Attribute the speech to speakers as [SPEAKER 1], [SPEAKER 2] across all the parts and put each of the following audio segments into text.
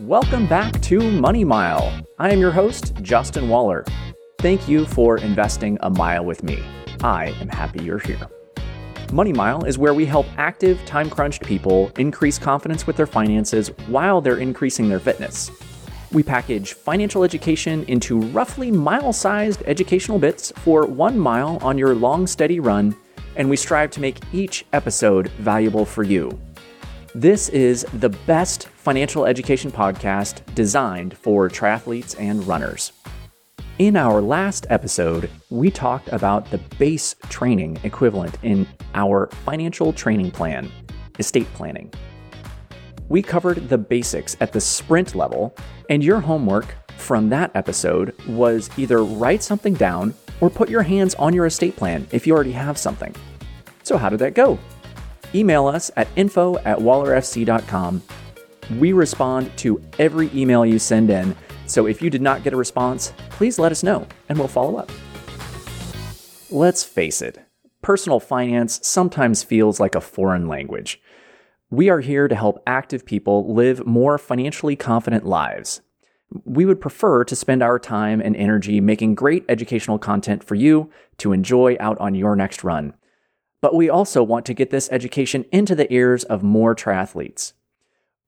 [SPEAKER 1] Welcome back to Money Mile. I am your host, Justin Waller. Thank you for investing a mile with me. I am happy you're here. Money Mile is where we help active, time crunched people increase confidence with their finances while they're increasing their fitness. We package financial education into roughly mile sized educational bits for one mile on your long, steady run, and we strive to make each episode valuable for you. This is the best financial education podcast designed for triathletes and runners. In our last episode, we talked about the base training equivalent in our financial training plan, estate planning. We covered the basics at the sprint level, and your homework from that episode was either write something down or put your hands on your estate plan if you already have something. So, how did that go? Email us at info at wallerfc.com. We respond to every email you send in, so if you did not get a response, please let us know and we'll follow up. Let's face it, personal finance sometimes feels like a foreign language. We are here to help active people live more financially confident lives. We would prefer to spend our time and energy making great educational content for you to enjoy out on your next run but we also want to get this education into the ears of more triathletes.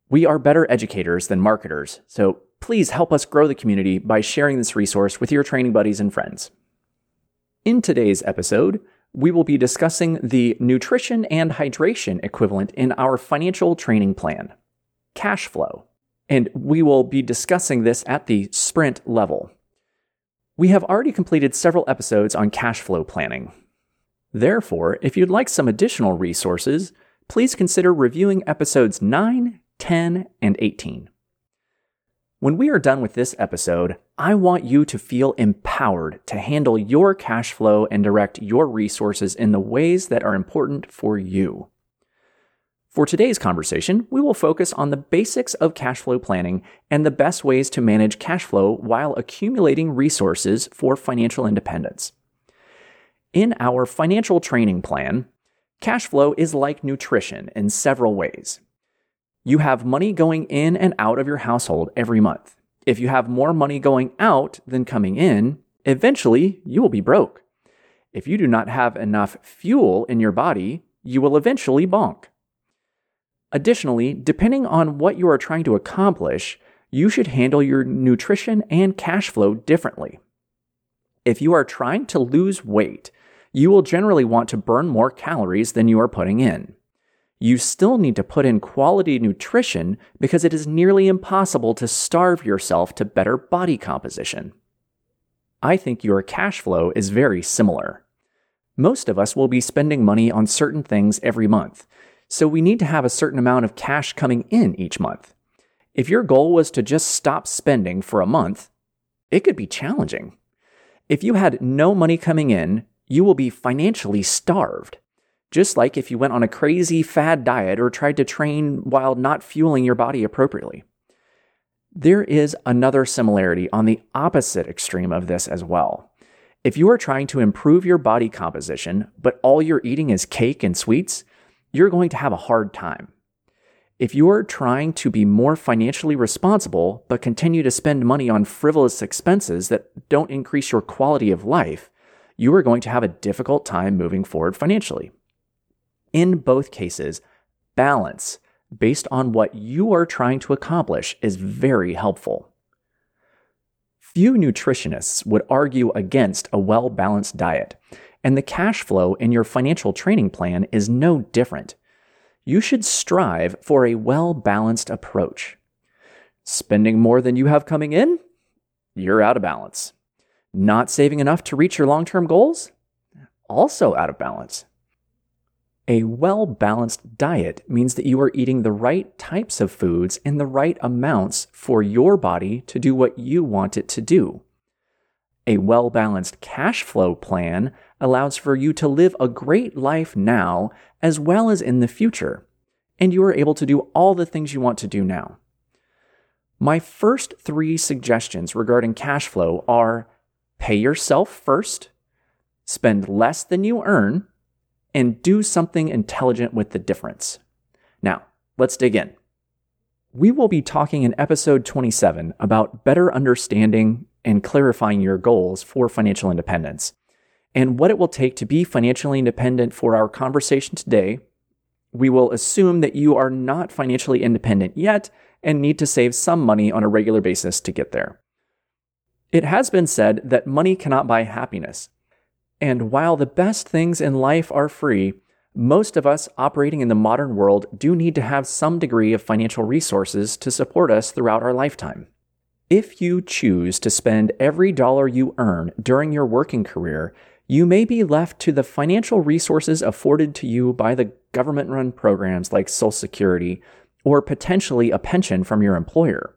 [SPEAKER 1] We are better educators than marketers, so please help us grow the community by sharing this resource with your training buddies and friends. In today's episode, we will be discussing the nutrition and hydration equivalent in our financial training plan, cash flow. And we will be discussing this at the sprint level. We have already completed several episodes on cash flow planning, Therefore, if you'd like some additional resources, please consider reviewing episodes 9, 10, and 18. When we are done with this episode, I want you to feel empowered to handle your cash flow and direct your resources in the ways that are important for you. For today's conversation, we will focus on the basics of cash flow planning and the best ways to manage cash flow while accumulating resources for financial independence. In our financial training plan, cash flow is like nutrition in several ways. You have money going in and out of your household every month. If you have more money going out than coming in, eventually you will be broke. If you do not have enough fuel in your body, you will eventually bonk. Additionally, depending on what you are trying to accomplish, you should handle your nutrition and cash flow differently. If you are trying to lose weight, you will generally want to burn more calories than you are putting in. You still need to put in quality nutrition because it is nearly impossible to starve yourself to better body composition. I think your cash flow is very similar. Most of us will be spending money on certain things every month, so we need to have a certain amount of cash coming in each month. If your goal was to just stop spending for a month, it could be challenging. If you had no money coming in, you will be financially starved. Just like if you went on a crazy fad diet or tried to train while not fueling your body appropriately. There is another similarity on the opposite extreme of this as well. If you are trying to improve your body composition, but all you're eating is cake and sweets, you're going to have a hard time. If you are trying to be more financially responsible, but continue to spend money on frivolous expenses that don't increase your quality of life, you are going to have a difficult time moving forward financially. In both cases, balance based on what you are trying to accomplish is very helpful. Few nutritionists would argue against a well balanced diet, and the cash flow in your financial training plan is no different. You should strive for a well balanced approach. Spending more than you have coming in? You're out of balance. Not saving enough to reach your long term goals? Also out of balance. A well balanced diet means that you are eating the right types of foods in the right amounts for your body to do what you want it to do. A well balanced cash flow plan allows for you to live a great life now as well as in the future, and you are able to do all the things you want to do now. My first three suggestions regarding cash flow are pay yourself first, spend less than you earn, and do something intelligent with the difference. Now, let's dig in. We will be talking in episode 27 about better understanding and clarifying your goals for financial independence and what it will take to be financially independent for our conversation today. We will assume that you are not financially independent yet and need to save some money on a regular basis to get there. It has been said that money cannot buy happiness. And while the best things in life are free, most of us operating in the modern world do need to have some degree of financial resources to support us throughout our lifetime. If you choose to spend every dollar you earn during your working career, you may be left to the financial resources afforded to you by the government run programs like Social Security or potentially a pension from your employer.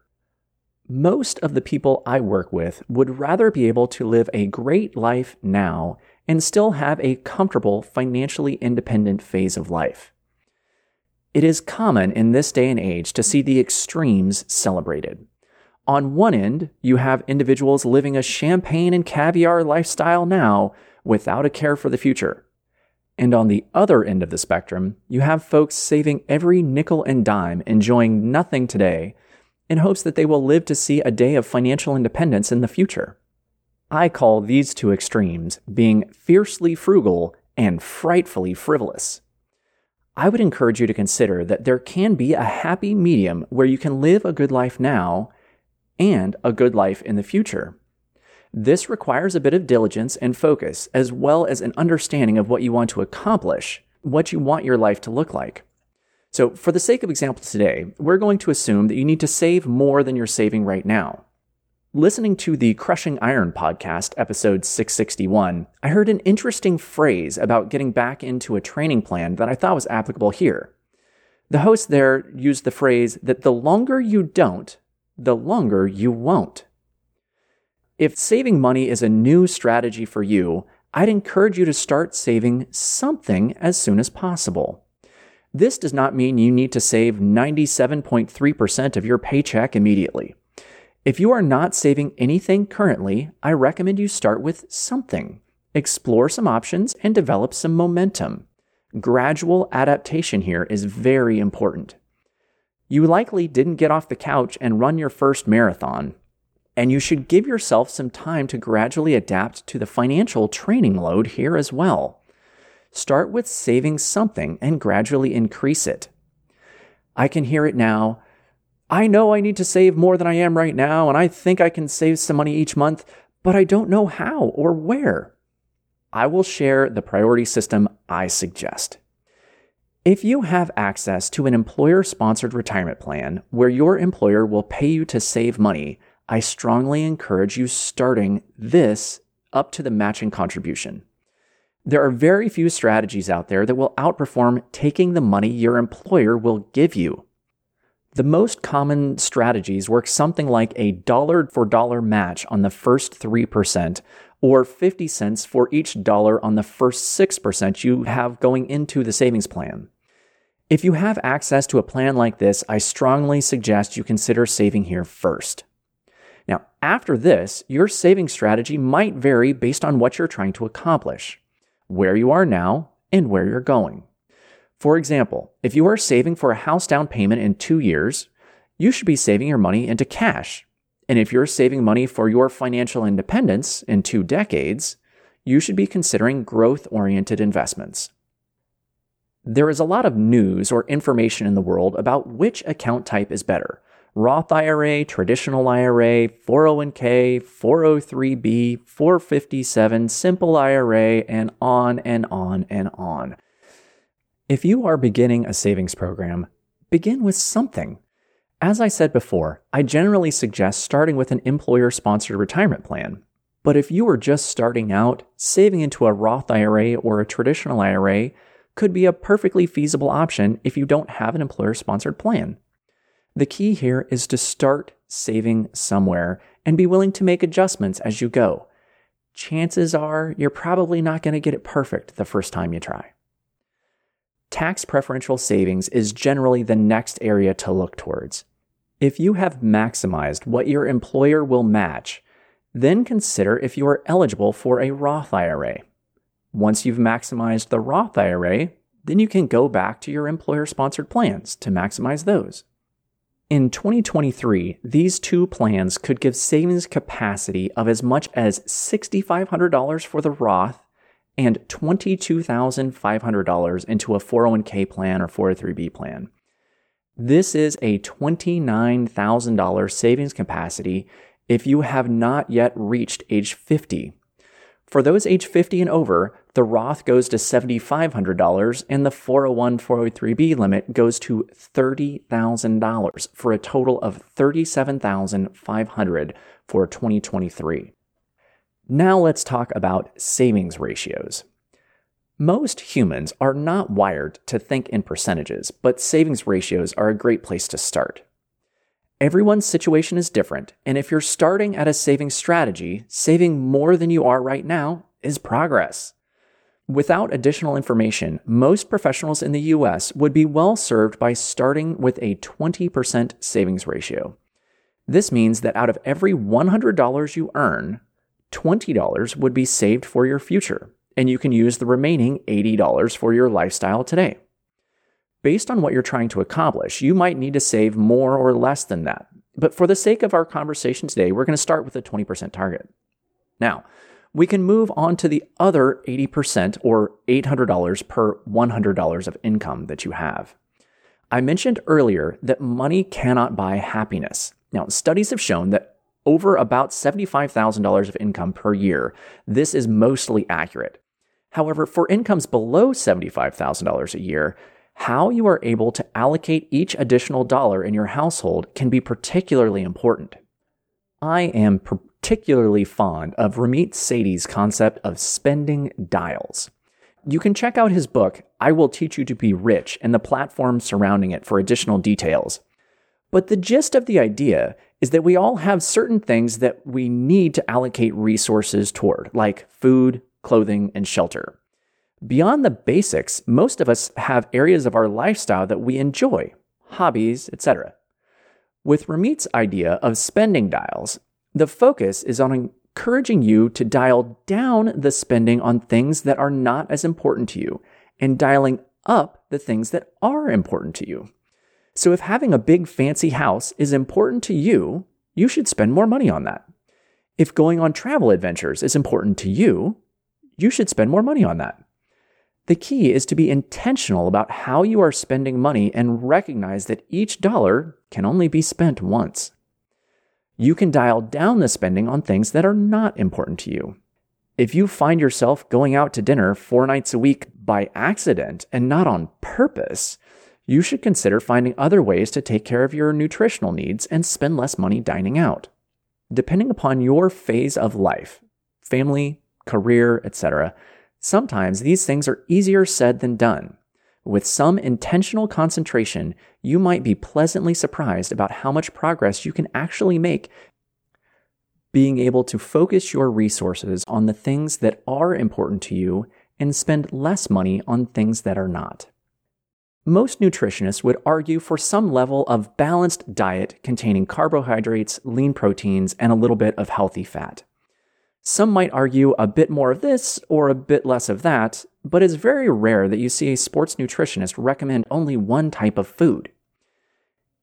[SPEAKER 1] Most of the people I work with would rather be able to live a great life now and still have a comfortable, financially independent phase of life. It is common in this day and age to see the extremes celebrated. On one end, you have individuals living a champagne and caviar lifestyle now without a care for the future. And on the other end of the spectrum, you have folks saving every nickel and dime, enjoying nothing today, in hopes that they will live to see a day of financial independence in the future. I call these two extremes being fiercely frugal and frightfully frivolous. I would encourage you to consider that there can be a happy medium where you can live a good life now and a good life in the future. This requires a bit of diligence and focus, as well as an understanding of what you want to accomplish, what you want your life to look like. So, for the sake of example today, we're going to assume that you need to save more than you're saving right now. Listening to the Crushing Iron podcast, episode 661, I heard an interesting phrase about getting back into a training plan that I thought was applicable here. The host there used the phrase that the longer you don't, the longer you won't. If saving money is a new strategy for you, I'd encourage you to start saving something as soon as possible. This does not mean you need to save 97.3% of your paycheck immediately. If you are not saving anything currently, I recommend you start with something. Explore some options and develop some momentum. Gradual adaptation here is very important. You likely didn't get off the couch and run your first marathon, and you should give yourself some time to gradually adapt to the financial training load here as well. Start with saving something and gradually increase it. I can hear it now. I know I need to save more than I am right now, and I think I can save some money each month, but I don't know how or where. I will share the priority system I suggest. If you have access to an employer sponsored retirement plan where your employer will pay you to save money, I strongly encourage you starting this up to the matching contribution. There are very few strategies out there that will outperform taking the money your employer will give you. The most common strategies work something like a dollar for dollar match on the first 3%, or 50 cents for each dollar on the first 6% you have going into the savings plan. If you have access to a plan like this, I strongly suggest you consider saving here first. Now, after this, your saving strategy might vary based on what you're trying to accomplish, where you are now, and where you're going. For example, if you are saving for a house down payment in two years, you should be saving your money into cash. And if you're saving money for your financial independence in two decades, you should be considering growth oriented investments. There is a lot of news or information in the world about which account type is better Roth IRA, traditional IRA, 401k, 403b, 457, simple IRA, and on and on and on. If you are beginning a savings program, begin with something. As I said before, I generally suggest starting with an employer sponsored retirement plan. But if you are just starting out, saving into a Roth IRA or a traditional IRA could be a perfectly feasible option if you don't have an employer sponsored plan. The key here is to start saving somewhere and be willing to make adjustments as you go. Chances are you're probably not going to get it perfect the first time you try tax preferential savings is generally the next area to look towards. If you have maximized what your employer will match, then consider if you are eligible for a Roth IRA. Once you've maximized the Roth IRA, then you can go back to your employer sponsored plans to maximize those. In 2023, these two plans could give savings capacity of as much as $6,500 for the Roth and $22,500 into a 401k plan or 403b plan. This is a $29,000 savings capacity if you have not yet reached age 50. For those age 50 and over, the Roth goes to $7,500 and the 401 403b limit goes to $30,000 for a total of $37,500 for 2023. Now let's talk about savings ratios. Most humans are not wired to think in percentages, but savings ratios are a great place to start. Everyone's situation is different, and if you're starting at a savings strategy, saving more than you are right now is progress. Without additional information, most professionals in the US would be well served by starting with a 20% savings ratio. This means that out of every $100 you earn, $20 would be saved for your future and you can use the remaining $80 for your lifestyle today. Based on what you're trying to accomplish, you might need to save more or less than that. But for the sake of our conversation today, we're going to start with a 20% target. Now, we can move on to the other 80% or $800 per $100 of income that you have. I mentioned earlier that money cannot buy happiness. Now, studies have shown that over about $75,000 of income per year, this is mostly accurate. However, for incomes below $75,000 a year, how you are able to allocate each additional dollar in your household can be particularly important. I am particularly fond of Ramit Sethi's concept of spending dials. You can check out his book, I Will Teach You to Be Rich, and the platform surrounding it for additional details. But the gist of the idea is that we all have certain things that we need to allocate resources toward, like food, clothing, and shelter. Beyond the basics, most of us have areas of our lifestyle that we enjoy, hobbies, etc. With Ramit's idea of spending dials, the focus is on encouraging you to dial down the spending on things that are not as important to you and dialing up the things that are important to you. So if having a big fancy house is important to you, you should spend more money on that. If going on travel adventures is important to you, you should spend more money on that. The key is to be intentional about how you are spending money and recognize that each dollar can only be spent once. You can dial down the spending on things that are not important to you. If you find yourself going out to dinner four nights a week by accident and not on purpose, you should consider finding other ways to take care of your nutritional needs and spend less money dining out. Depending upon your phase of life, family, career, etc., sometimes these things are easier said than done. With some intentional concentration, you might be pleasantly surprised about how much progress you can actually make being able to focus your resources on the things that are important to you and spend less money on things that are not. Most nutritionists would argue for some level of balanced diet containing carbohydrates, lean proteins, and a little bit of healthy fat. Some might argue a bit more of this or a bit less of that, but it's very rare that you see a sports nutritionist recommend only one type of food.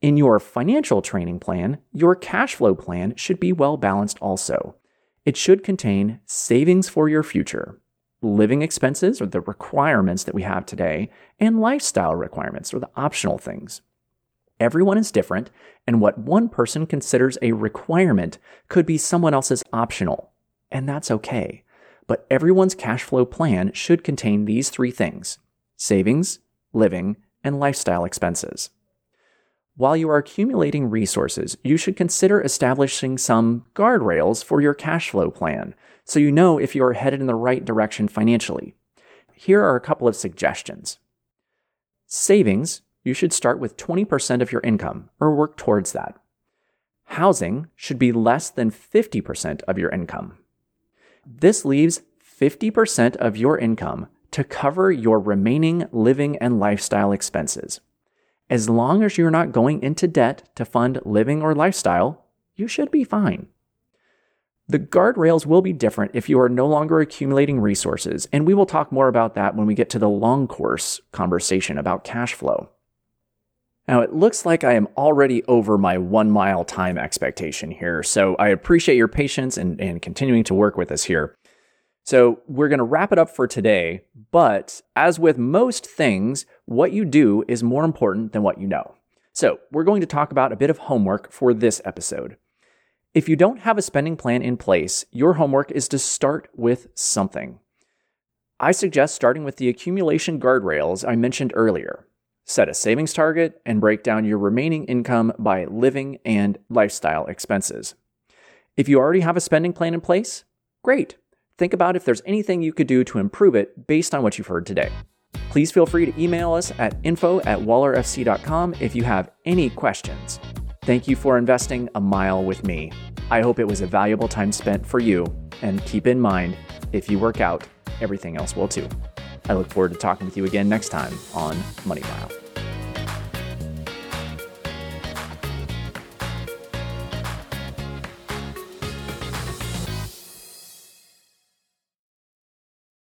[SPEAKER 1] In your financial training plan, your cash flow plan should be well balanced also. It should contain savings for your future, living expenses or the requirements that we have today, and lifestyle requirements or the optional things. Everyone is different, and what one person considers a requirement could be someone else's optional, and that's okay. But everyone's cash flow plan should contain these three things savings, living, and lifestyle expenses. While you are accumulating resources, you should consider establishing some guardrails for your cash flow plan so you know if you are headed in the right direction financially. Here are a couple of suggestions. Savings, you should start with 20% of your income or work towards that. Housing should be less than 50% of your income. This leaves 50% of your income to cover your remaining living and lifestyle expenses. As long as you're not going into debt to fund living or lifestyle, you should be fine. The guardrails will be different if you are no longer accumulating resources, and we will talk more about that when we get to the long course conversation about cash flow. Now, it looks like I am already over my one mile time expectation here, so I appreciate your patience and, and continuing to work with us here. So, we're going to wrap it up for today, but as with most things, what you do is more important than what you know. So, we're going to talk about a bit of homework for this episode. If you don't have a spending plan in place, your homework is to start with something. I suggest starting with the accumulation guardrails I mentioned earlier. Set a savings target and break down your remaining income by living and lifestyle expenses. If you already have a spending plan in place, great. Think about if there's anything you could do to improve it based on what you've heard today. Please feel free to email us at info at wallerfc.com if you have any questions. Thank you for investing a mile with me. I hope it was a valuable time spent for you, and keep in mind if you work out, everything else will too. I look forward to talking with you again next time on Money Mile.